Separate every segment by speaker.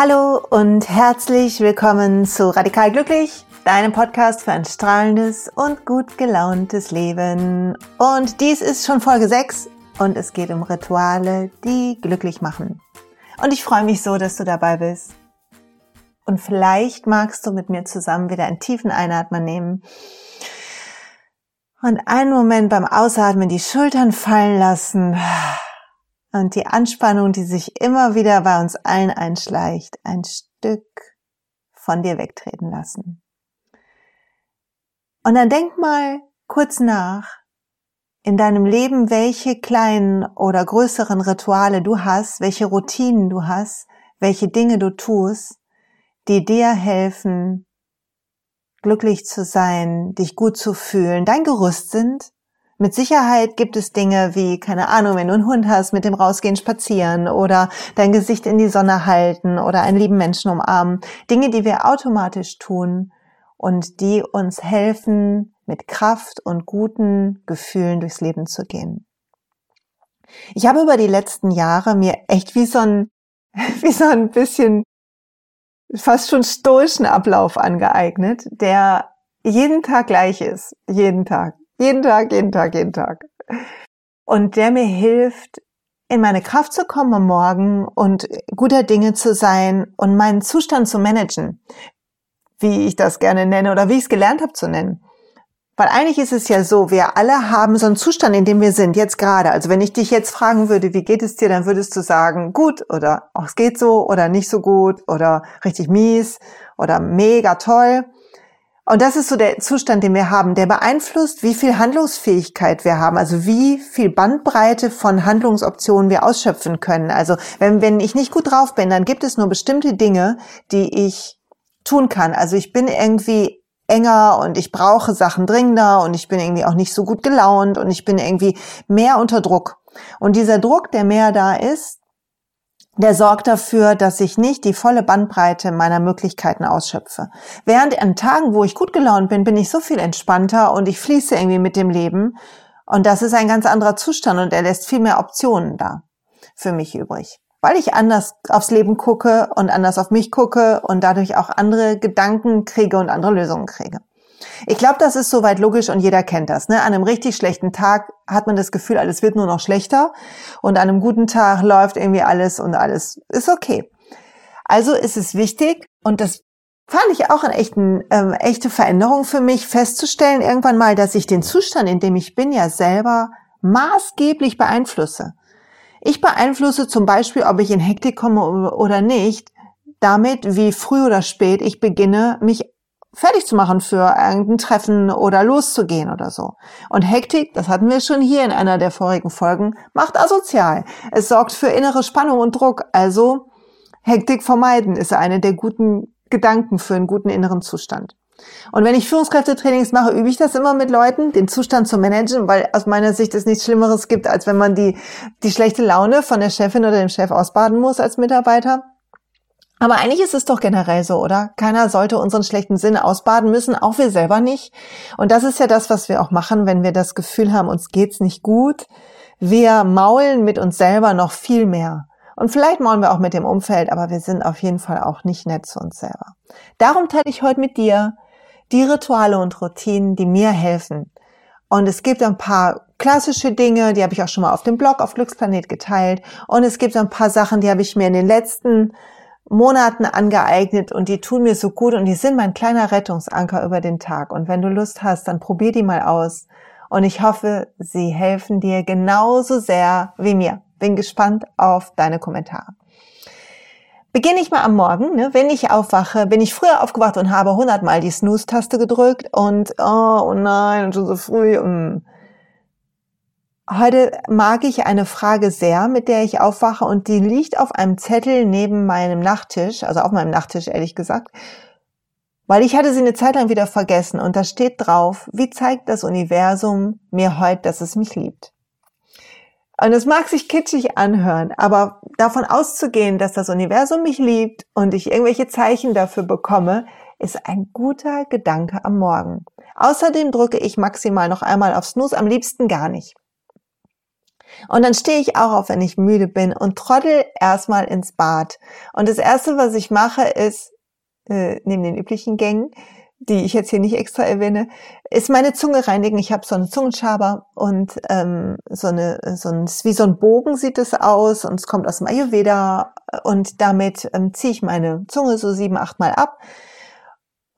Speaker 1: Hallo und herzlich willkommen zu Radikal Glücklich, deinem Podcast für ein strahlendes und gut gelauntes Leben. Und dies ist schon Folge 6 und es geht um Rituale, die glücklich machen. Und ich freue mich so, dass du dabei bist. Und vielleicht magst du mit mir zusammen wieder einen tiefen Einatmen nehmen und einen Moment beim Ausatmen die Schultern fallen lassen und die Anspannung, die sich immer wieder bei uns allen einschleicht, ein Stück von dir wegtreten lassen. Und dann denk mal kurz nach in deinem Leben, welche kleinen oder größeren Rituale du hast, welche Routinen du hast, welche Dinge du tust, die dir helfen, glücklich zu sein, dich gut zu fühlen, dein Gerüst sind. Mit Sicherheit gibt es Dinge wie, keine Ahnung, wenn du einen Hund hast, mit dem rausgehen spazieren oder dein Gesicht in die Sonne halten oder einen lieben Menschen umarmen. Dinge, die wir automatisch tun und die uns helfen, mit Kraft und guten Gefühlen durchs Leben zu gehen. Ich habe über die letzten Jahre mir echt wie so ein, wie so ein bisschen fast schon stoischen Ablauf angeeignet, der jeden Tag gleich ist. Jeden Tag. Jeden Tag, jeden Tag, jeden Tag. Und der mir hilft, in meine Kraft zu kommen am Morgen und guter Dinge zu sein und meinen Zustand zu managen, wie ich das gerne nenne oder wie ich es gelernt habe zu nennen. Weil eigentlich ist es ja so, wir alle haben so einen Zustand, in dem wir sind, jetzt gerade. Also wenn ich dich jetzt fragen würde, wie geht es dir, dann würdest du sagen, gut oder auch es geht so oder nicht so gut oder richtig mies oder mega toll. Und das ist so der Zustand, den wir haben, der beeinflusst, wie viel Handlungsfähigkeit wir haben, also wie viel Bandbreite von Handlungsoptionen wir ausschöpfen können. Also wenn, wenn ich nicht gut drauf bin, dann gibt es nur bestimmte Dinge, die ich tun kann. Also ich bin irgendwie enger und ich brauche Sachen dringender und ich bin irgendwie auch nicht so gut gelaunt und ich bin irgendwie mehr unter Druck. Und dieser Druck, der mehr da ist, der sorgt dafür, dass ich nicht die volle Bandbreite meiner Möglichkeiten ausschöpfe. Während an Tagen, wo ich gut gelaunt bin, bin ich so viel entspannter und ich fließe irgendwie mit dem Leben. Und das ist ein ganz anderer Zustand und er lässt viel mehr Optionen da für mich übrig weil ich anders aufs Leben gucke und anders auf mich gucke und dadurch auch andere Gedanken kriege und andere Lösungen kriege. Ich glaube, das ist soweit logisch und jeder kennt das. Ne? An einem richtig schlechten Tag hat man das Gefühl, alles wird nur noch schlechter und an einem guten Tag läuft irgendwie alles und alles ist okay. Also ist es wichtig und das fand ich auch eine echten, ähm, echte Veränderung für mich, festzustellen irgendwann mal, dass ich den Zustand, in dem ich bin, ja selber maßgeblich beeinflusse. Ich beeinflusse zum Beispiel, ob ich in Hektik komme oder nicht, damit, wie früh oder spät ich beginne, mich fertig zu machen für irgendein Treffen oder loszugehen oder so. Und Hektik, das hatten wir schon hier in einer der vorigen Folgen, macht asozial. Es sorgt für innere Spannung und Druck. Also Hektik vermeiden ist eine der guten Gedanken für einen guten inneren Zustand. Und wenn ich Führungskräftetrainings mache, übe ich das immer mit Leuten, den Zustand zu managen, weil aus meiner Sicht es nichts Schlimmeres gibt, als wenn man die, die schlechte Laune von der Chefin oder dem Chef ausbaden muss als Mitarbeiter. Aber eigentlich ist es doch generell so, oder? Keiner sollte unseren schlechten Sinn ausbaden müssen, auch wir selber nicht. Und das ist ja das, was wir auch machen, wenn wir das Gefühl haben, uns geht's nicht gut. Wir maulen mit uns selber noch viel mehr. Und vielleicht maulen wir auch mit dem Umfeld, aber wir sind auf jeden Fall auch nicht nett zu uns selber. Darum teile ich heute mit dir, die Rituale und Routinen, die mir helfen. Und es gibt ein paar klassische Dinge, die habe ich auch schon mal auf dem Blog auf Glücksplanet geteilt. Und es gibt ein paar Sachen, die habe ich mir in den letzten Monaten angeeignet und die tun mir so gut und die sind mein kleiner Rettungsanker über den Tag. Und wenn du Lust hast, dann probier die mal aus. Und ich hoffe, sie helfen dir genauso sehr wie mir. Bin gespannt auf deine Kommentare. Beginne ich mal am Morgen, ne? wenn ich aufwache, bin ich früher aufgewacht und habe hundertmal die Snooze-Taste gedrückt und oh, oh nein, schon so früh. Mm. Heute mag ich eine Frage sehr, mit der ich aufwache und die liegt auf einem Zettel neben meinem Nachttisch, also auf meinem Nachttisch ehrlich gesagt, weil ich hatte sie eine Zeit lang wieder vergessen und da steht drauf, wie zeigt das Universum mir heute, dass es mich liebt. Und es mag sich kitschig anhören, aber davon auszugehen, dass das Universum mich liebt und ich irgendwelche Zeichen dafür bekomme, ist ein guter Gedanke am Morgen. Außerdem drücke ich maximal noch einmal auf Snooze, am liebsten gar nicht. Und dann stehe ich auch auf, wenn ich müde bin und troddel erstmal ins Bad. Und das erste, was ich mache, ist, äh, neben den üblichen Gängen, die ich jetzt hier nicht extra erwähne, ist meine Zunge reinigen. Ich habe so einen Zungenschaber und ähm, so eine, so ein, wie so ein Bogen sieht es aus und es kommt aus dem Ayurveda und damit ähm, ziehe ich meine Zunge so sieben, acht Mal ab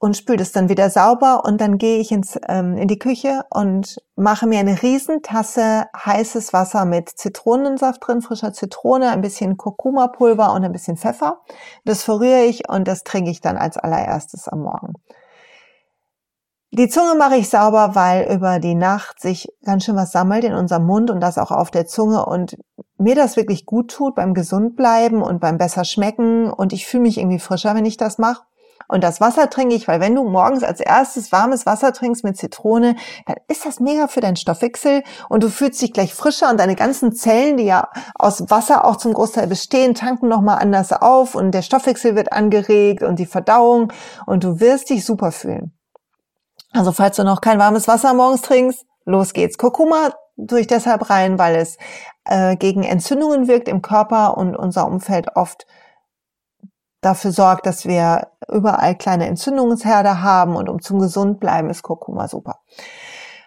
Speaker 1: und spüle das dann wieder sauber und dann gehe ich ins, ähm, in die Küche und mache mir eine Riesentasse heißes Wasser mit Zitronensaft drin, frischer Zitrone, ein bisschen Kurkuma-Pulver und ein bisschen Pfeffer. Das verrühre ich und das trinke ich dann als allererstes am Morgen. Die Zunge mache ich sauber, weil über die Nacht sich ganz schön was sammelt in unserem Mund und das auch auf der Zunge und mir das wirklich gut tut beim gesund bleiben und beim besser schmecken und ich fühle mich irgendwie frischer, wenn ich das mache. Und das Wasser trinke ich, weil wenn du morgens als erstes warmes Wasser trinkst mit Zitrone, dann ist das mega für deinen Stoffwechsel und du fühlst dich gleich frischer und deine ganzen Zellen, die ja aus Wasser auch zum Großteil bestehen, tanken nochmal anders auf und der Stoffwechsel wird angeregt und die Verdauung und du wirst dich super fühlen. Also falls du noch kein warmes Wasser morgens trinkst, los geht's. Kurkuma tue ich deshalb rein, weil es äh, gegen Entzündungen wirkt im Körper und unser Umfeld oft dafür sorgt, dass wir überall kleine Entzündungsherde haben und um zum gesund bleiben ist Kurkuma super.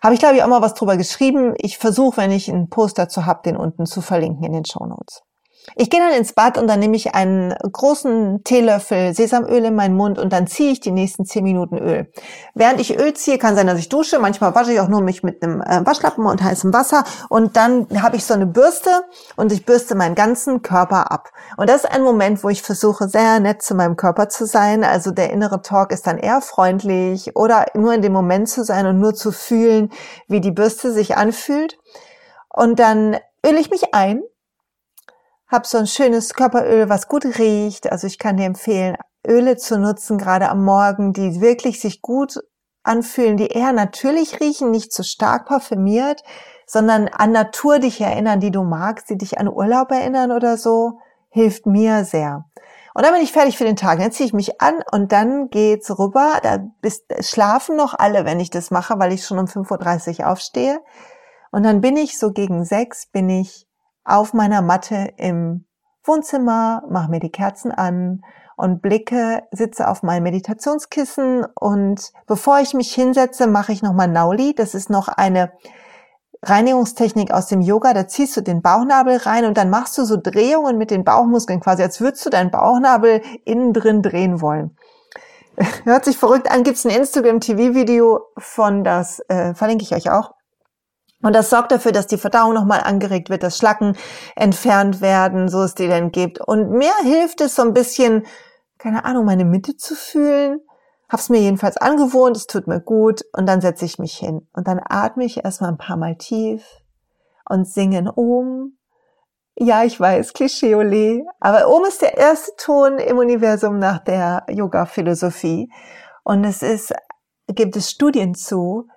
Speaker 1: Habe ich glaube ich auch mal was drüber geschrieben. Ich versuche, wenn ich einen Post dazu habe, den unten zu verlinken in den Show Notes. Ich gehe dann ins Bad und dann nehme ich einen großen Teelöffel Sesamöl in meinen Mund und dann ziehe ich die nächsten zehn Minuten Öl. Während ich Öl ziehe, kann sein, dass ich dusche. Manchmal wasche ich auch nur mich mit einem äh, Waschlappen und heißem Wasser. Und dann habe ich so eine Bürste und ich bürste meinen ganzen Körper ab. Und das ist ein Moment, wo ich versuche, sehr nett zu meinem Körper zu sein. Also der innere Talk ist dann eher freundlich oder nur in dem Moment zu sein und nur zu fühlen, wie die Bürste sich anfühlt. Und dann öle ich mich ein hab so ein schönes Körperöl, was gut riecht. Also ich kann dir empfehlen, Öle zu nutzen, gerade am Morgen, die wirklich sich gut anfühlen, die eher natürlich riechen, nicht zu stark parfümiert, sondern an Natur dich erinnern, die du magst, die dich an Urlaub erinnern oder so, hilft mir sehr. Und dann bin ich fertig für den Tag. Dann ziehe ich mich an und dann geht's rüber. Da bist, schlafen noch alle, wenn ich das mache, weil ich schon um 5.30 Uhr aufstehe. Und dann bin ich so gegen sechs, bin ich auf meiner Matte im Wohnzimmer, mache mir die Kerzen an und blicke, sitze auf meinem Meditationskissen und bevor ich mich hinsetze, mache ich nochmal Nauli. Das ist noch eine Reinigungstechnik aus dem Yoga. Da ziehst du den Bauchnabel rein und dann machst du so Drehungen mit den Bauchmuskeln, quasi als würdest du deinen Bauchnabel innen drin drehen wollen. Hört sich verrückt an, gibt's ein Instagram-TV-Video von, das äh, verlinke ich euch auch. Und das sorgt dafür, dass die Verdauung nochmal angeregt wird, dass Schlacken entfernt werden, so es die denn gibt. Und mir hilft es so ein bisschen, keine Ahnung, meine Mitte zu fühlen. Hab's mir jedenfalls angewohnt, es tut mir gut und dann setze ich mich hin. Und dann atme ich erstmal ein paar Mal tief und singe um. Ja, ich weiß, Klischee ole, aber Om ist der erste Ton im Universum nach der Yoga-Philosophie. Und es ist, gibt es Studien zu,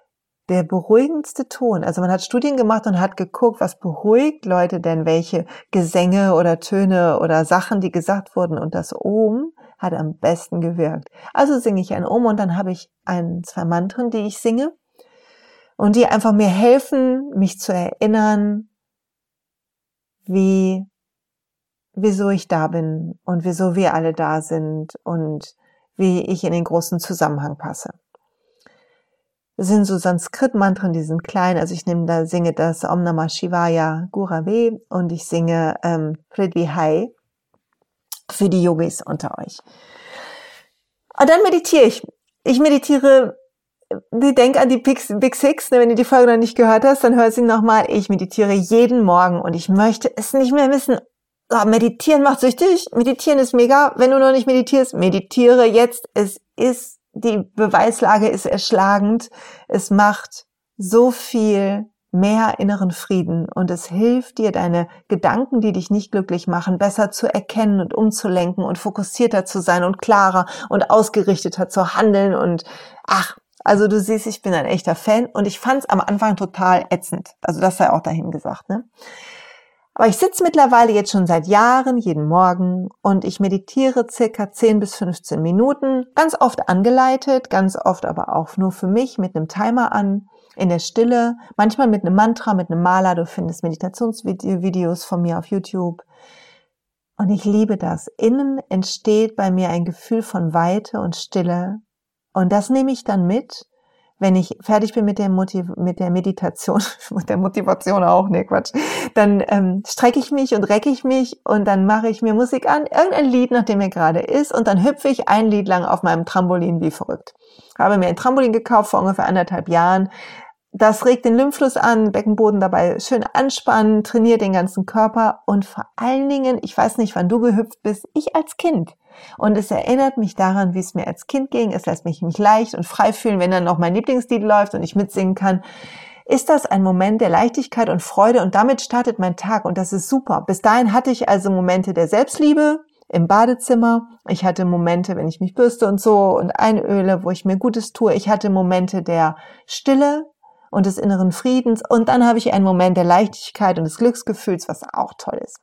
Speaker 1: der beruhigendste Ton. Also man hat Studien gemacht und hat geguckt, was beruhigt Leute denn, welche Gesänge oder Töne oder Sachen, die gesagt wurden. Und das Om hat am besten gewirkt. Also singe ich ein Om und dann habe ich ein, zwei Mantren, die ich singe und die einfach mir helfen, mich zu erinnern, wie, wieso ich da bin und wieso wir alle da sind und wie ich in den großen Zusammenhang passe. Das sind so Sanskrit-Mantren, die sind klein. Also ich nehme da, singe das Om Namah Shivaya Gurave und ich singe ähm, Pridvihai für die Yogis unter euch. Und dann meditiere ich. Ich meditiere, denk an die Big Six, ne, wenn du die Folge noch nicht gehört hast, dann hör sie nochmal. Ich meditiere jeden Morgen und ich möchte es nicht mehr wissen. Oh, meditieren macht süchtig. Meditieren ist mega. Wenn du noch nicht meditierst, meditiere jetzt. Es ist die Beweislage ist erschlagend. Es macht so viel mehr inneren Frieden und es hilft dir, deine Gedanken, die dich nicht glücklich machen, besser zu erkennen und umzulenken und fokussierter zu sein und klarer und ausgerichteter zu handeln und ach, also du siehst, ich bin ein echter Fan und ich fand es am Anfang total ätzend. Also das sei auch dahin gesagt. Ne? Aber ich sitze mittlerweile jetzt schon seit Jahren jeden Morgen und ich meditiere circa 10 bis 15 Minuten, ganz oft angeleitet, ganz oft aber auch nur für mich mit einem Timer an, in der Stille, manchmal mit einem Mantra, mit einem Maler. Du findest Meditationsvideos von mir auf YouTube. Und ich liebe das. Innen entsteht bei mir ein Gefühl von Weite und Stille. Und das nehme ich dann mit wenn ich fertig bin mit der, Motiv mit der Meditation, mit der Motivation auch, ne Quatsch, dann ähm, strecke ich mich und recke ich mich und dann mache ich mir Musik an, irgendein Lied, nachdem mir gerade ist, und dann hüpfe ich ein Lied lang auf meinem Trampolin wie verrückt. Habe mir ein Trampolin gekauft vor ungefähr anderthalb Jahren. Das regt den Lymphfluss an, Beckenboden dabei schön anspannen, trainiert den ganzen Körper und vor allen Dingen, ich weiß nicht, wann du gehüpft bist, ich als Kind und es erinnert mich daran, wie es mir als Kind ging. Es lässt mich mich leicht und frei fühlen, wenn dann noch mein Lieblingslied läuft und ich mitsingen kann. Ist das ein Moment der Leichtigkeit und Freude und damit startet mein Tag und das ist super. Bis dahin hatte ich also Momente der Selbstliebe im Badezimmer. Ich hatte Momente, wenn ich mich bürste und so und einöle, wo ich mir Gutes tue. Ich hatte Momente der Stille und des inneren Friedens und dann habe ich einen Moment der Leichtigkeit und des Glücksgefühls, was auch toll ist.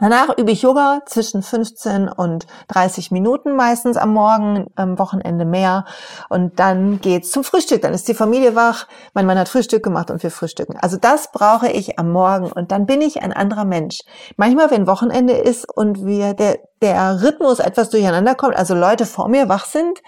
Speaker 1: Danach übe ich Yoga zwischen 15 und 30 Minuten meistens am Morgen, am Wochenende mehr. Und dann geht's zum Frühstück. Dann ist die Familie wach. Mein Mann hat Frühstück gemacht und wir frühstücken. Also das brauche ich am Morgen und dann bin ich ein anderer Mensch. Manchmal, wenn Wochenende ist und wir der, der Rhythmus etwas durcheinander kommt, also Leute vor mir wach sind,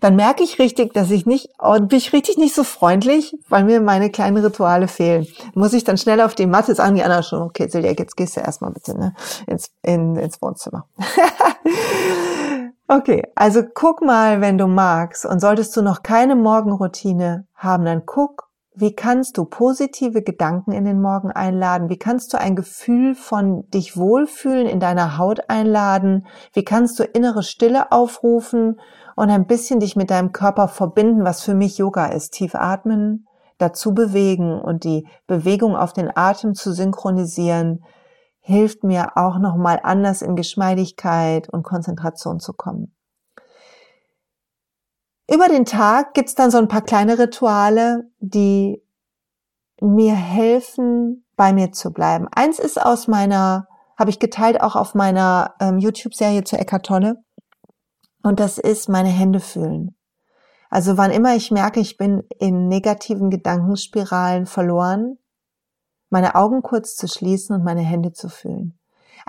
Speaker 1: dann merke ich richtig, dass ich nicht, und bin ich richtig nicht so freundlich, weil mir meine kleinen Rituale fehlen. Muss ich dann schnell auf die Matte sagen, die anderen schon, okay, Silja, jetzt gehst du erstmal bitte ne, ins, in, ins Wohnzimmer. okay, also guck mal, wenn du magst und solltest du noch keine Morgenroutine haben, dann guck, wie kannst du positive Gedanken in den Morgen einladen? Wie kannst du ein Gefühl von dich wohlfühlen in deiner Haut einladen? Wie kannst du innere Stille aufrufen und ein bisschen dich mit deinem Körper verbinden, was für mich Yoga ist. Tief atmen, dazu bewegen und die Bewegung auf den Atem zu synchronisieren, hilft mir auch nochmal anders in Geschmeidigkeit und Konzentration zu kommen. Über den Tag gibt's dann so ein paar kleine Rituale, die mir helfen, bei mir zu bleiben. Eins ist aus meiner, habe ich geteilt auch auf meiner ähm, YouTube-Serie zu Eckart. Und das ist meine Hände fühlen. Also wann immer ich merke, ich bin in negativen Gedankenspiralen verloren, meine Augen kurz zu schließen und meine Hände zu fühlen.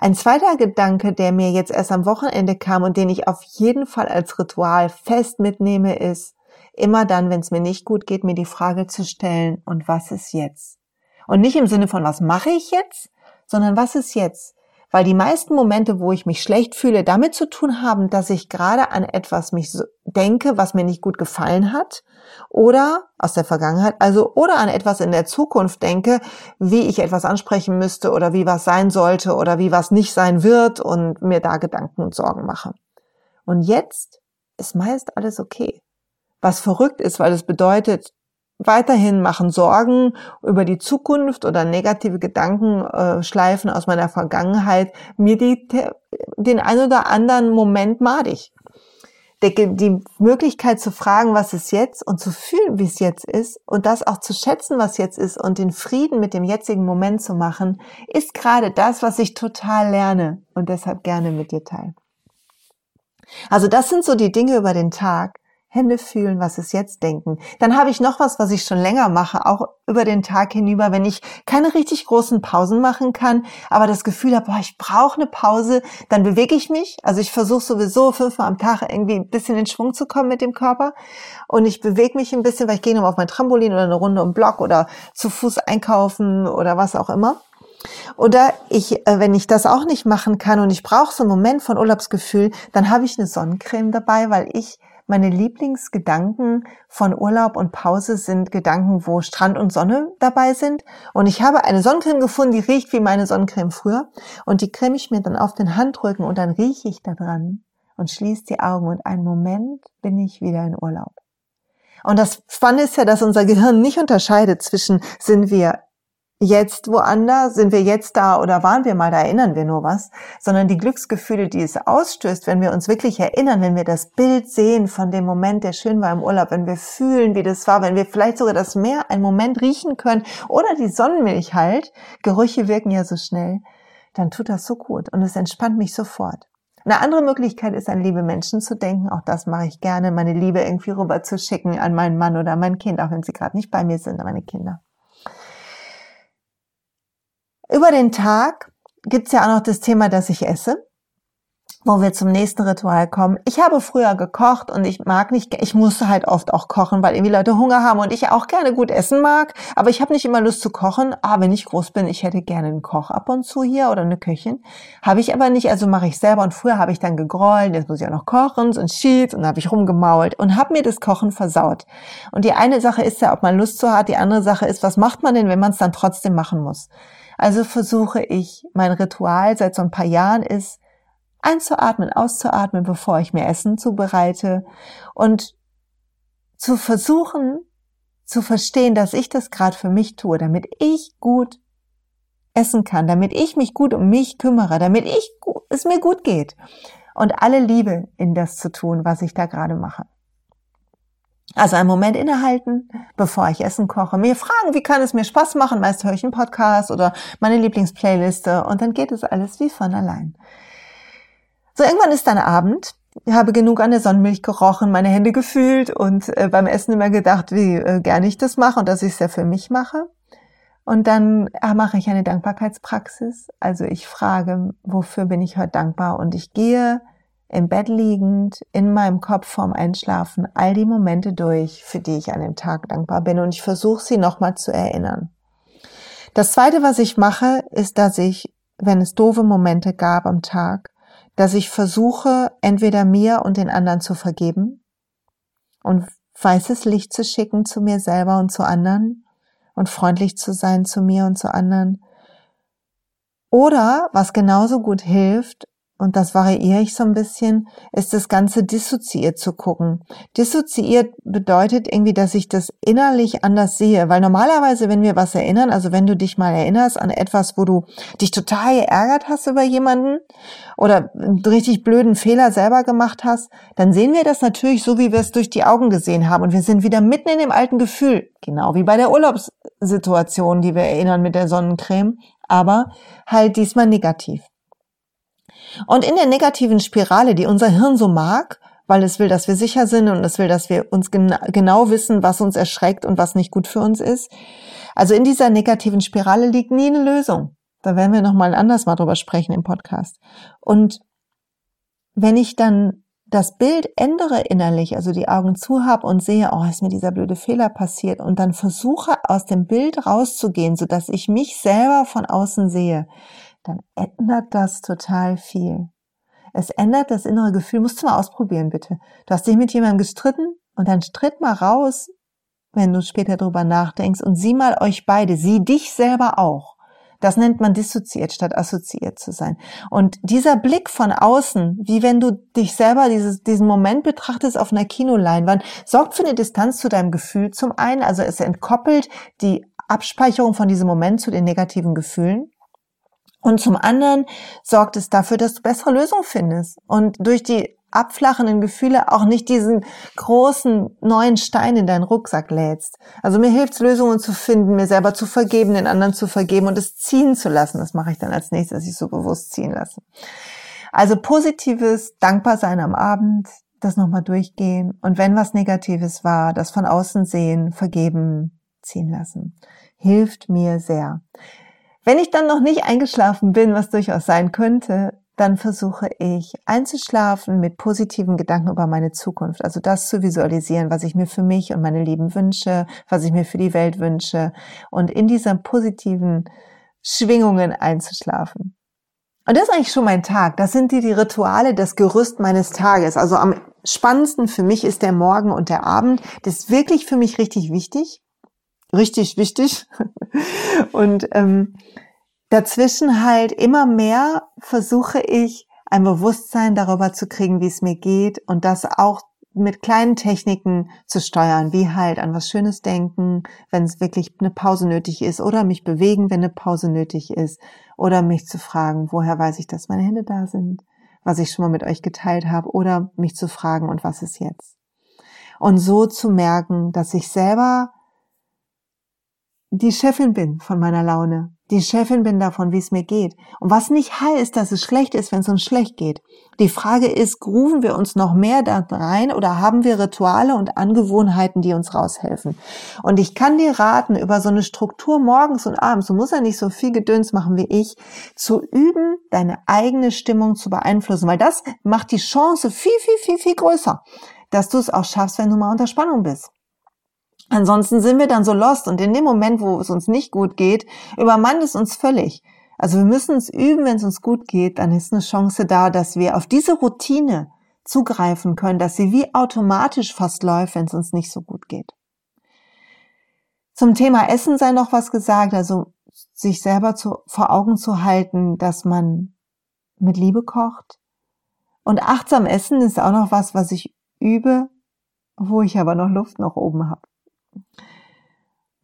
Speaker 1: Ein zweiter Gedanke, der mir jetzt erst am Wochenende kam und den ich auf jeden Fall als Ritual fest mitnehme, ist, immer dann, wenn es mir nicht gut geht, mir die Frage zu stellen, und was ist jetzt? Und nicht im Sinne von, was mache ich jetzt, sondern was ist jetzt? Weil die meisten Momente, wo ich mich schlecht fühle, damit zu tun haben, dass ich gerade an etwas mich denke, was mir nicht gut gefallen hat oder aus der Vergangenheit, also oder an etwas in der Zukunft denke, wie ich etwas ansprechen müsste oder wie was sein sollte oder wie was nicht sein wird und mir da Gedanken und Sorgen mache. Und jetzt ist meist alles okay. Was verrückt ist, weil es bedeutet, weiterhin machen Sorgen über die Zukunft oder negative Gedanken äh, schleifen aus meiner Vergangenheit mir die, den ein oder anderen Moment madig. Die, die Möglichkeit zu fragen, was ist jetzt und zu fühlen, wie es jetzt ist und das auch zu schätzen, was jetzt ist und den Frieden mit dem jetzigen Moment zu machen, ist gerade das, was ich total lerne und deshalb gerne mit dir teile. Also das sind so die Dinge über den Tag, Hände fühlen, was ist jetzt denken. Dann habe ich noch was, was ich schon länger mache, auch über den Tag hinüber, wenn ich keine richtig großen Pausen machen kann, aber das Gefühl habe, boah, ich brauche eine Pause, dann bewege ich mich. Also ich versuche sowieso fünfmal am Tag irgendwie ein bisschen in Schwung zu kommen mit dem Körper und ich bewege mich ein bisschen, weil ich gehe nochmal auf mein Trampolin oder eine Runde um Block oder zu Fuß einkaufen oder was auch immer. Oder ich, äh, wenn ich das auch nicht machen kann und ich brauche so einen Moment von Urlaubsgefühl, dann habe ich eine Sonnencreme dabei, weil ich meine Lieblingsgedanken von Urlaub und Pause sind Gedanken, wo Strand und Sonne dabei sind. Und ich habe eine Sonnencreme gefunden, die riecht wie meine Sonnencreme früher. Und die creme ich mir dann auf den Handrücken und dann rieche ich da dran und schließe die Augen und einen Moment bin ich wieder in Urlaub. Und das Spannende ist ja, dass unser Gehirn nicht unterscheidet zwischen sind wir jetzt woanders, sind wir jetzt da oder waren wir mal, da erinnern wir nur was, sondern die Glücksgefühle, die es ausstößt, wenn wir uns wirklich erinnern, wenn wir das Bild sehen von dem Moment, der schön war im Urlaub, wenn wir fühlen, wie das war, wenn wir vielleicht sogar das Meer einen Moment riechen können oder die Sonnenmilch halt, Gerüche wirken ja so schnell, dann tut das so gut und es entspannt mich sofort. Eine andere Möglichkeit ist, an liebe Menschen zu denken. Auch das mache ich gerne, meine Liebe irgendwie rüber zu schicken an meinen Mann oder mein Kind, auch wenn sie gerade nicht bei mir sind, meine Kinder. Über den Tag gibt's ja auch noch das Thema, dass ich esse wo wir zum nächsten Ritual kommen. Ich habe früher gekocht und ich mag nicht, ich musste halt oft auch kochen, weil irgendwie Leute Hunger haben und ich auch gerne gut essen mag, aber ich habe nicht immer Lust zu kochen. Ah, wenn ich groß bin, ich hätte gerne einen Koch ab und zu hier oder eine Köchin. Habe ich aber nicht, also mache ich selber und früher habe ich dann gegrollt, jetzt muss ich auch noch kochen und Sheets und habe ich rumgemault und habe mir das Kochen versaut. Und die eine Sache ist ja, ob man Lust zu hat, die andere Sache ist, was macht man denn, wenn man es dann trotzdem machen muss? Also versuche ich, mein Ritual seit so ein paar Jahren ist, einzuatmen, auszuatmen, bevor ich mir Essen zubereite und zu versuchen zu verstehen, dass ich das gerade für mich tue, damit ich gut essen kann, damit ich mich gut um mich kümmere, damit ich es mir gut geht und alle Liebe in das zu tun, was ich da gerade mache. Also einen Moment innehalten, bevor ich Essen koche, mir fragen, wie kann es mir Spaß machen, meist höre ich einen Podcast oder meine Lieblingsplayliste und dann geht es alles wie von allein. So, irgendwann ist dann Abend. Ich habe genug an der Sonnenmilch gerochen, meine Hände gefühlt und äh, beim Essen immer gedacht, wie äh, gerne ich das mache und dass ich es ja für mich mache. Und dann äh, mache ich eine Dankbarkeitspraxis. Also ich frage, wofür bin ich heute dankbar? Und ich gehe im Bett liegend in meinem Kopf vorm Einschlafen all die Momente durch, für die ich an dem Tag dankbar bin. Und ich versuche sie nochmal zu erinnern. Das zweite, was ich mache, ist, dass ich, wenn es doofe Momente gab am Tag, dass ich versuche, entweder mir und den anderen zu vergeben und weißes Licht zu schicken zu mir selber und zu anderen und freundlich zu sein zu mir und zu anderen. Oder, was genauso gut hilft, und das variiere ich so ein bisschen, ist das Ganze dissoziiert zu gucken. Dissoziiert bedeutet irgendwie, dass ich das innerlich anders sehe, weil normalerweise, wenn wir was erinnern, also wenn du dich mal erinnerst an etwas, wo du dich total geärgert hast über jemanden oder einen richtig blöden Fehler selber gemacht hast, dann sehen wir das natürlich so, wie wir es durch die Augen gesehen haben und wir sind wieder mitten in dem alten Gefühl, genau wie bei der Urlaubssituation, die wir erinnern mit der Sonnencreme, aber halt diesmal negativ. Und in der negativen Spirale, die unser Hirn so mag, weil es will, dass wir sicher sind und es will, dass wir uns gena genau wissen, was uns erschreckt und was nicht gut für uns ist. Also in dieser negativen Spirale liegt nie eine Lösung. Da werden wir nochmal anders mal drüber sprechen im Podcast. Und wenn ich dann das Bild ändere innerlich, also die Augen zu habe und sehe, oh, ist mir dieser blöde Fehler passiert und dann versuche aus dem Bild rauszugehen, so dass ich mich selber von außen sehe, dann ändert das total viel. Es ändert das innere Gefühl. Musst du mal ausprobieren, bitte. Du hast dich mit jemandem gestritten und dann stritt mal raus, wenn du später drüber nachdenkst und sieh mal euch beide, sieh dich selber auch. Das nennt man dissoziiert statt assoziiert zu sein. Und dieser Blick von außen, wie wenn du dich selber dieses, diesen Moment betrachtest auf einer Kinoleinwand, sorgt für eine Distanz zu deinem Gefühl zum einen. Also es entkoppelt die Abspeicherung von diesem Moment zu den negativen Gefühlen. Und zum anderen sorgt es dafür, dass du bessere Lösungen findest und durch die abflachenden Gefühle auch nicht diesen großen neuen Stein in deinen Rucksack lädst. Also mir hilft es, Lösungen zu finden, mir selber zu vergeben, den anderen zu vergeben und es ziehen zu lassen. Das mache ich dann als nächstes, ich so bewusst ziehen lasse. Also positives Dankbarsein am Abend, das nochmal durchgehen und wenn was Negatives war, das von außen sehen, vergeben, ziehen lassen. Hilft mir sehr. Wenn ich dann noch nicht eingeschlafen bin, was durchaus sein könnte, dann versuche ich einzuschlafen mit positiven Gedanken über meine Zukunft. Also das zu visualisieren, was ich mir für mich und meine Lieben wünsche, was ich mir für die Welt wünsche und in diesen positiven Schwingungen einzuschlafen. Und das ist eigentlich schon mein Tag. Das sind die, die Rituale, das Gerüst meines Tages. Also am spannendsten für mich ist der Morgen und der Abend. Das ist wirklich für mich richtig wichtig richtig wichtig. Und ähm, dazwischen halt immer mehr versuche ich ein Bewusstsein darüber zu kriegen, wie es mir geht und das auch mit kleinen Techniken zu steuern, wie halt an was Schönes denken, wenn es wirklich eine Pause nötig ist, oder mich bewegen, wenn eine Pause nötig ist, oder mich zu fragen, woher weiß ich, dass meine Hände da sind, was ich schon mal mit euch geteilt habe, oder mich zu fragen, und was ist jetzt? Und so zu merken, dass ich selber die Chefin bin von meiner Laune, die Chefin bin davon, wie es mir geht. Und was nicht heißt, dass es schlecht ist, wenn es uns schlecht geht. Die Frage ist, grooven wir uns noch mehr da rein oder haben wir Rituale und Angewohnheiten, die uns raushelfen? Und ich kann dir raten, über so eine Struktur morgens und abends, du musst ja nicht so viel Gedöns machen wie ich, zu üben, deine eigene Stimmung zu beeinflussen, weil das macht die Chance viel, viel, viel, viel größer, dass du es auch schaffst, wenn du mal unter Spannung bist. Ansonsten sind wir dann so lost und in dem Moment, wo es uns nicht gut geht, übermannt es uns völlig. Also wir müssen es üben, wenn es uns gut geht, dann ist eine Chance da, dass wir auf diese Routine zugreifen können, dass sie wie automatisch fast läuft, wenn es uns nicht so gut geht. Zum Thema Essen sei noch was gesagt, also sich selber zu, vor Augen zu halten, dass man mit Liebe kocht. Und achtsam essen ist auch noch was, was ich übe, wo ich aber noch Luft nach oben habe.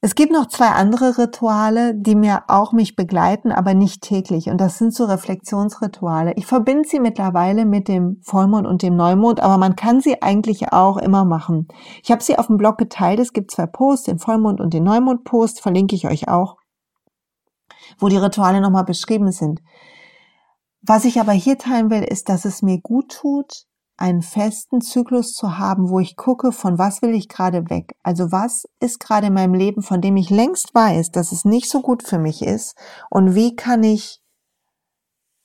Speaker 1: Es gibt noch zwei andere Rituale, die mir auch mich begleiten, aber nicht täglich. Und das sind so Reflexionsrituale. Ich verbinde sie mittlerweile mit dem Vollmond und dem Neumond, aber man kann sie eigentlich auch immer machen. Ich habe sie auf dem Blog geteilt. Es gibt zwei Posts, den Vollmond und den Neumond-Post, verlinke ich euch auch, wo die Rituale nochmal beschrieben sind. Was ich aber hier teilen will, ist, dass es mir gut tut, einen festen Zyklus zu haben, wo ich gucke, von was will ich gerade weg? Also was ist gerade in meinem Leben, von dem ich längst weiß, dass es nicht so gut für mich ist? Und wie kann ich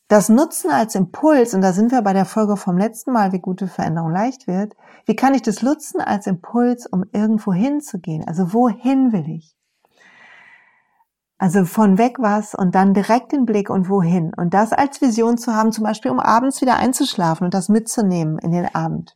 Speaker 1: das nutzen als Impuls? Und da sind wir bei der Folge vom letzten Mal, wie gute Veränderung leicht wird. Wie kann ich das nutzen als Impuls, um irgendwo hinzugehen? Also wohin will ich? Also von weg was und dann direkt den Blick und wohin. Und das als Vision zu haben, zum Beispiel um abends wieder einzuschlafen und das mitzunehmen in den Abend.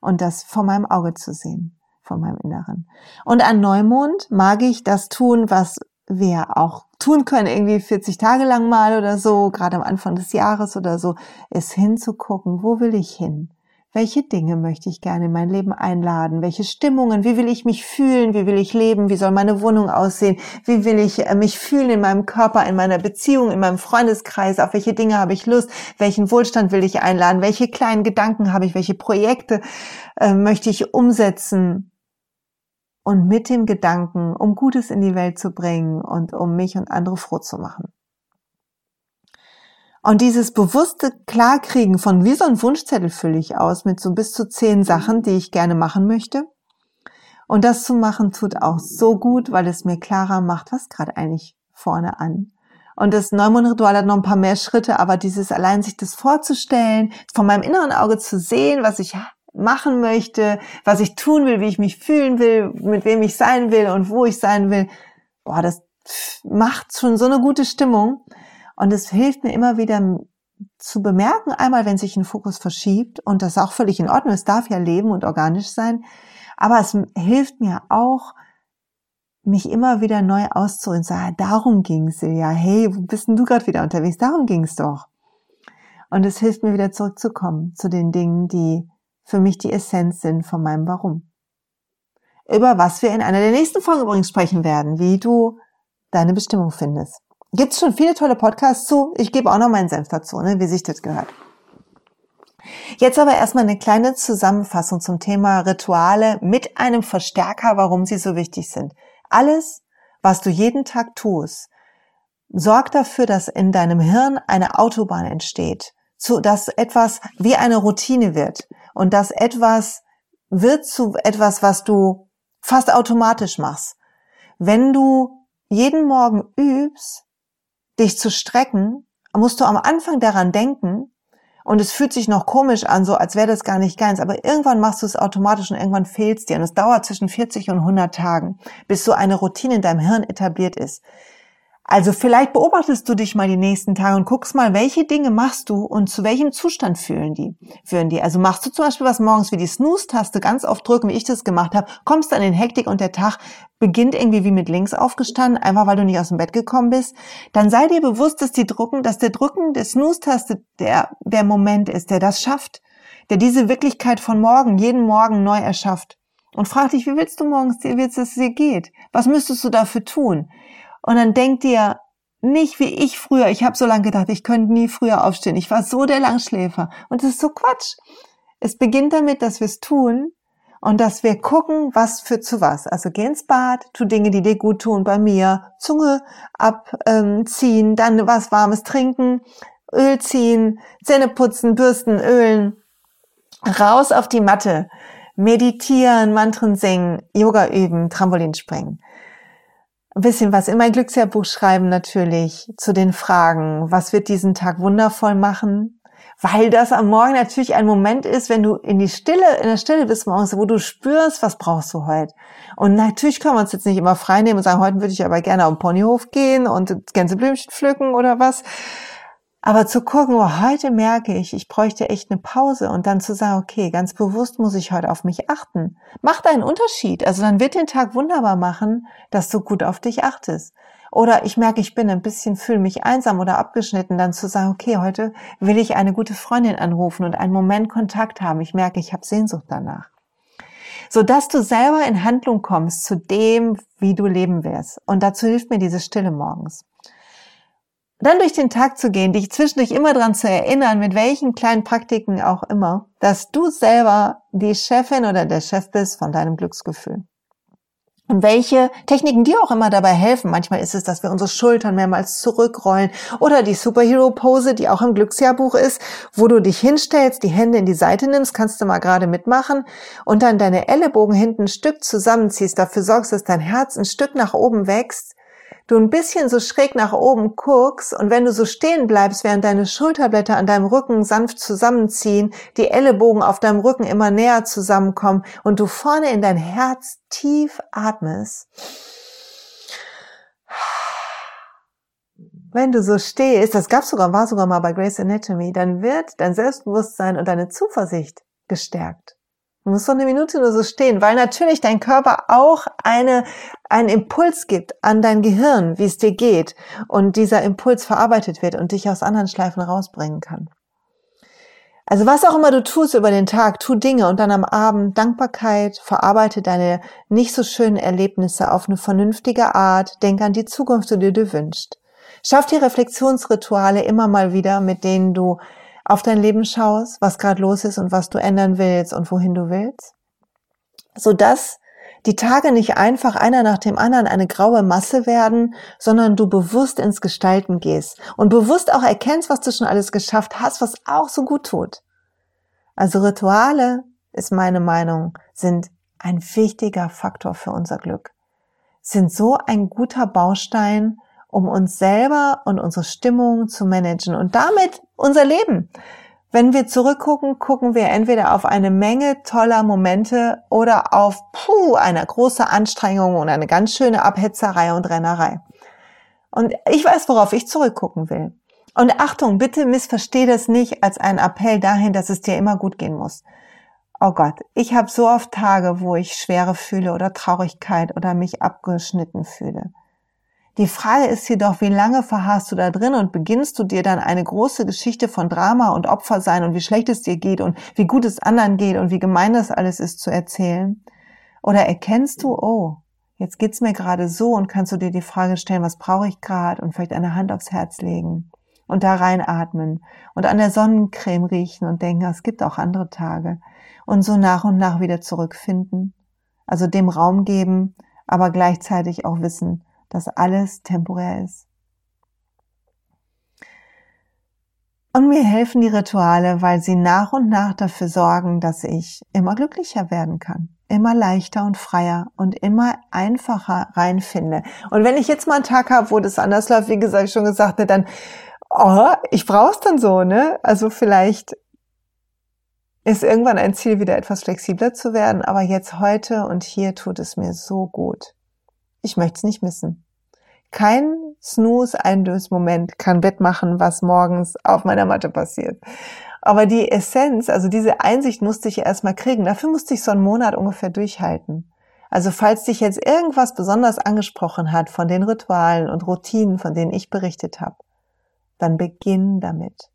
Speaker 1: Und das vor meinem Auge zu sehen, vor meinem Inneren. Und an Neumond mag ich das tun, was wir auch tun können, irgendwie 40 Tage lang mal oder so, gerade am Anfang des Jahres oder so, ist hinzugucken, wo will ich hin? Welche Dinge möchte ich gerne in mein Leben einladen? Welche Stimmungen? Wie will ich mich fühlen? Wie will ich leben? Wie soll meine Wohnung aussehen? Wie will ich äh, mich fühlen in meinem Körper, in meiner Beziehung, in meinem Freundeskreis? Auf welche Dinge habe ich Lust? Welchen Wohlstand will ich einladen? Welche kleinen Gedanken habe ich? Welche Projekte äh, möchte ich umsetzen? Und mit dem Gedanken, um Gutes in die Welt zu bringen und um mich und andere froh zu machen. Und dieses bewusste Klarkriegen von wie so ein Wunschzettel fülle ich aus mit so bis zu zehn Sachen, die ich gerne machen möchte. Und das zu machen tut auch so gut, weil es mir klarer macht, was gerade eigentlich vorne an. Und das Neumondritual hat noch ein paar mehr Schritte, aber dieses allein sich das vorzustellen, von meinem inneren Auge zu sehen, was ich machen möchte, was ich tun will, wie ich mich fühlen will, mit wem ich sein will und wo ich sein will, boah, das macht schon so eine gute Stimmung. Und es hilft mir immer wieder zu bemerken, einmal, wenn sich ein Fokus verschiebt, und das ist auch völlig in Ordnung, es darf ja leben und organisch sein, aber es hilft mir auch, mich immer wieder neu auszurichten, sagen, darum ging's ja, hey, wo bist denn du gerade wieder unterwegs? Darum ging's doch. Und es hilft mir wieder zurückzukommen zu den Dingen, die für mich die Essenz sind von meinem Warum. Über was wir in einer der nächsten Folgen übrigens sprechen werden, wie du deine Bestimmung findest. Gibt's schon viele tolle Podcasts zu. Ich gebe auch noch meinen Senf dazu, ne, wie sich das gehört. Jetzt aber erstmal eine kleine Zusammenfassung zum Thema Rituale mit einem Verstärker, warum sie so wichtig sind. Alles, was du jeden Tag tust, sorgt dafür, dass in deinem Hirn eine Autobahn entsteht, so dass etwas wie eine Routine wird und dass etwas wird zu etwas, was du fast automatisch machst. Wenn du jeden Morgen übst, dich zu strecken, musst du am Anfang daran denken, und es fühlt sich noch komisch an, so als wäre das gar nicht ganz, aber irgendwann machst du es automatisch und irgendwann fehlst dir. Und es dauert zwischen 40 und 100 Tagen, bis so eine Routine in deinem Hirn etabliert ist. Also vielleicht beobachtest du dich mal die nächsten Tage und guckst mal, welche Dinge machst du und zu welchem Zustand fühlen die, führen die. Also machst du zum Beispiel was morgens wie die Snooze-Taste ganz oft drücken, wie ich das gemacht habe, kommst dann in Hektik und der Tag beginnt irgendwie wie mit links aufgestanden, einfach weil du nicht aus dem Bett gekommen bist. Dann sei dir bewusst, dass die Drucken, dass der Drücken der Snooze-Taste der, der Moment ist, der das schafft der diese Wirklichkeit von morgen, jeden Morgen neu erschafft. Und frag dich, wie willst du morgens, wie willst es dir geht? Was müsstest du dafür tun? Und dann denk dir, nicht wie ich früher. Ich habe so lange gedacht, ich könnte nie früher aufstehen. Ich war so der Langschläfer. Und das ist so Quatsch. Es beginnt damit, dass wir es tun und dass wir gucken, was führt zu was. Also geh ins Bad, tu Dinge, die dir gut tun. Bei mir Zunge abziehen, ähm, dann was Warmes trinken, Öl ziehen, Zähne putzen, bürsten, ölen. Raus auf die Matte, meditieren, Mantren singen, Yoga üben, Trampolin springen ein bisschen was in mein Glücksjahrbuch schreiben natürlich zu den Fragen, was wird diesen Tag wundervoll machen? Weil das am Morgen natürlich ein Moment ist, wenn du in die Stille, in der Stille bist morgens, wo du spürst, was brauchst du heute. Und natürlich können wir uns jetzt nicht immer frei nehmen und sagen, heute würde ich aber gerne auf den Ponyhof gehen und Gänseblümchen pflücken oder was. Aber zu gucken, oh, heute merke ich, ich bräuchte echt eine Pause und dann zu sagen, okay, ganz bewusst muss ich heute auf mich achten. Macht einen Unterschied. Also dann wird den Tag wunderbar machen, dass du gut auf dich achtest. Oder ich merke, ich bin ein bisschen, fühle mich einsam oder abgeschnitten, dann zu sagen, okay, heute will ich eine gute Freundin anrufen und einen Moment Kontakt haben. Ich merke, ich habe Sehnsucht danach. So dass du selber in Handlung kommst zu dem, wie du leben wirst. Und dazu hilft mir diese Stille morgens dann durch den Tag zu gehen, dich zwischendurch immer dran zu erinnern, mit welchen kleinen Praktiken auch immer, dass du selber die Chefin oder der Chef bist von deinem Glücksgefühl. Und welche Techniken dir auch immer dabei helfen. Manchmal ist es, dass wir unsere Schultern mehrmals zurückrollen oder die Superhero-Pose, die auch im Glücksjahrbuch ist, wo du dich hinstellst, die Hände in die Seite nimmst, kannst du mal gerade mitmachen und dann deine Ellenbogen hinten ein Stück zusammenziehst, dafür sorgst, dass dein Herz ein Stück nach oben wächst du ein bisschen so schräg nach oben guckst und wenn du so stehen bleibst, während deine Schulterblätter an deinem Rücken sanft zusammenziehen, die Ellenbogen auf deinem Rücken immer näher zusammenkommen und du vorne in dein Herz tief atmest. Wenn du so stehst, das gab's sogar, war sogar mal bei Grace Anatomy, dann wird dein Selbstbewusstsein und deine Zuversicht gestärkt. Du musst so eine Minute nur so stehen, weil natürlich dein Körper auch eine, einen Impuls gibt an dein Gehirn, wie es dir geht und dieser Impuls verarbeitet wird und dich aus anderen Schleifen rausbringen kann. Also was auch immer du tust über den Tag, tu Dinge und dann am Abend Dankbarkeit, verarbeite deine nicht so schönen Erlebnisse auf eine vernünftige Art, denk an die Zukunft, die du dir wünschst. Schaff die Reflexionsrituale immer mal wieder, mit denen du auf dein Leben schaust, was gerade los ist und was du ändern willst und wohin du willst, so dass die Tage nicht einfach einer nach dem anderen eine graue Masse werden, sondern du bewusst ins Gestalten gehst und bewusst auch erkennst, was du schon alles geschafft hast, was auch so gut tut. Also Rituale, ist meine Meinung, sind ein wichtiger Faktor für unser Glück, sind so ein guter Baustein um uns selber und unsere Stimmung zu managen. Und damit unser Leben. Wenn wir zurückgucken, gucken wir entweder auf eine Menge toller Momente oder auf puh, eine große Anstrengung und eine ganz schöne Abhetzerei und Rennerei. Und ich weiß, worauf ich zurückgucken will. Und Achtung, bitte missversteh das nicht als einen Appell dahin, dass es dir immer gut gehen muss. Oh Gott, ich habe so oft Tage, wo ich Schwere fühle oder Traurigkeit oder mich abgeschnitten fühle. Die Frage ist jedoch, wie lange verharrst du da drin und beginnst du dir dann eine große Geschichte von Drama und Opfer sein und wie schlecht es dir geht und wie gut es anderen geht und wie gemein das alles ist zu erzählen? Oder erkennst du, oh, jetzt geht's mir gerade so und kannst du dir die Frage stellen, was brauche ich gerade und vielleicht eine Hand aufs Herz legen und da reinatmen und an der Sonnencreme riechen und denken, es gibt auch andere Tage und so nach und nach wieder zurückfinden. Also dem Raum geben, aber gleichzeitig auch wissen, dass alles temporär ist. Und mir helfen die Rituale, weil sie nach und nach dafür sorgen, dass ich immer glücklicher werden kann, immer leichter und freier und immer einfacher reinfinde. Und wenn ich jetzt mal einen Tag habe, wo das anders läuft, wie gesagt, schon gesagt, ne, dann, oh, ich brauch's dann so, ne? Also vielleicht ist irgendwann ein Ziel, wieder etwas flexibler zu werden, aber jetzt heute und hier tut es mir so gut. Ich möchte es nicht missen. Kein Snooze-Einlösmoment kann wettmachen, was morgens auf meiner Matte passiert. Aber die Essenz, also diese Einsicht musste ich erstmal kriegen. Dafür musste ich so einen Monat ungefähr durchhalten. Also falls dich jetzt irgendwas besonders angesprochen hat von den Ritualen und Routinen, von denen ich berichtet habe, dann beginn damit.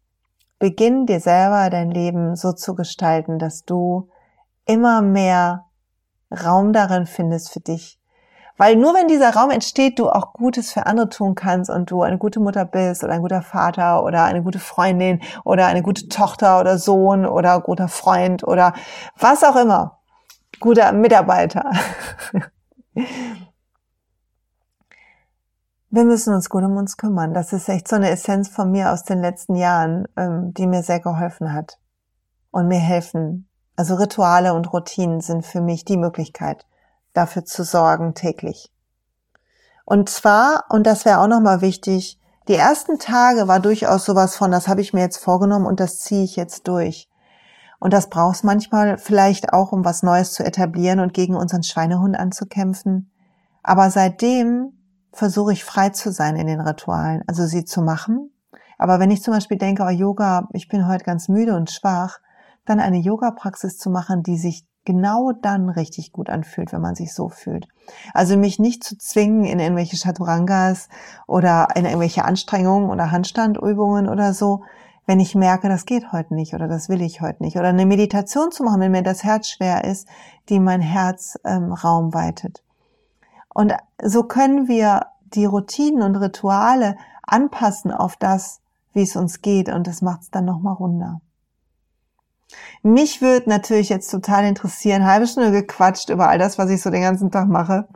Speaker 1: beginn dir selber dein Leben so zu gestalten, dass du immer mehr Raum darin findest für dich. Weil nur wenn dieser Raum entsteht, du auch Gutes für andere tun kannst und du eine gute Mutter bist oder ein guter Vater oder eine gute Freundin oder eine gute Tochter oder Sohn oder guter Freund oder was auch immer. Guter Mitarbeiter. Wir müssen uns gut um uns kümmern. Das ist echt so eine Essenz von mir aus den letzten Jahren, ähm, die mir sehr geholfen hat und mir helfen. Also Rituale und Routinen sind für mich die Möglichkeit, dafür zu sorgen täglich. Und zwar, und das wäre auch nochmal wichtig, die ersten Tage war durchaus sowas von, das habe ich mir jetzt vorgenommen und das ziehe ich jetzt durch. Und das brauchst manchmal vielleicht auch, um was Neues zu etablieren und gegen unseren Schweinehund anzukämpfen. Aber seitdem versuche ich frei zu sein in den Ritualen, also sie zu machen. Aber wenn ich zum Beispiel denke, oh Yoga, ich bin heute ganz müde und schwach, dann eine Yoga-Praxis zu machen, die sich genau dann richtig gut anfühlt, wenn man sich so fühlt. Also mich nicht zu zwingen in irgendwelche Chaturangas oder in irgendwelche Anstrengungen oder Handstandübungen oder so, wenn ich merke, das geht heute nicht oder das will ich heute nicht. Oder eine Meditation zu machen, wenn mir das Herz schwer ist, die mein Herzraum ähm, weitet. Und so können wir die Routinen und Rituale anpassen auf das, wie es uns geht und das macht es dann nochmal runder. Mich würde natürlich jetzt total interessieren, halbe Stunde gequatscht über all das, was ich so den ganzen Tag mache.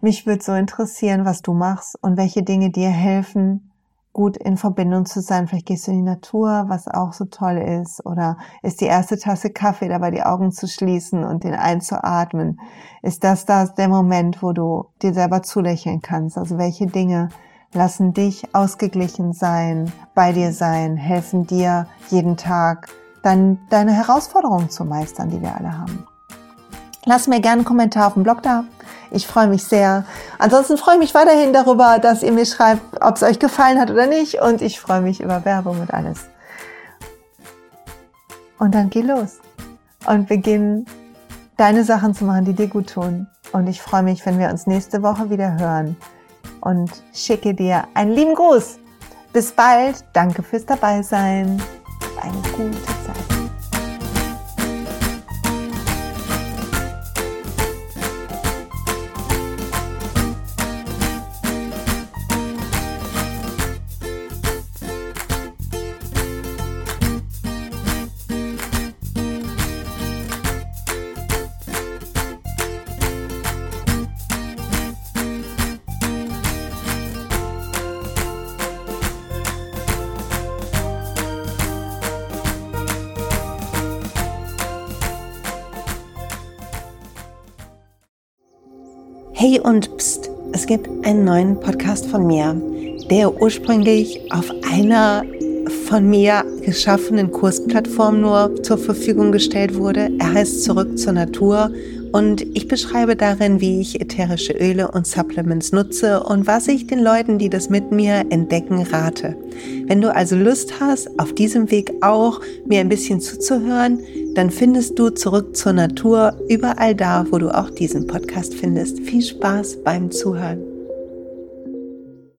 Speaker 1: Mich würde so interessieren, was du machst und welche Dinge dir helfen, gut in Verbindung zu sein. Vielleicht gehst du in die Natur, was auch so toll ist. Oder ist die erste Tasse Kaffee dabei, die Augen zu schließen und den einzuatmen? Ist das das der Moment, wo du dir selber zulächeln kannst? Also welche Dinge lassen dich ausgeglichen sein, bei dir sein, helfen dir jeden Tag dann deine Herausforderungen zu meistern, die wir alle haben? Lass mir gerne einen Kommentar auf dem Blog da. Ich freue mich sehr. Ansonsten freue ich mich weiterhin darüber, dass ihr mir schreibt, ob es euch gefallen hat oder nicht. Und ich freue mich über Werbung und alles. Und dann geh los und beginn deine Sachen zu machen, die dir gut tun. Und ich freue mich, wenn wir uns nächste Woche wieder hören. Und schicke dir einen lieben Gruß. Bis bald. Danke fürs Dabeisein. Eine gute
Speaker 2: Hey und pst, es gibt einen neuen Podcast von mir, der ursprünglich auf einer von mir geschaffenen Kursplattform nur zur Verfügung gestellt wurde. Er heißt Zurück zur Natur und ich beschreibe darin, wie ich ätherische Öle und Supplements nutze und was ich den Leuten, die das mit mir entdecken, rate. Wenn du also Lust hast, auf diesem Weg auch mir ein bisschen zuzuhören, dann findest du zurück zur Natur überall da, wo du auch diesen Podcast findest. Viel Spaß beim Zuhören.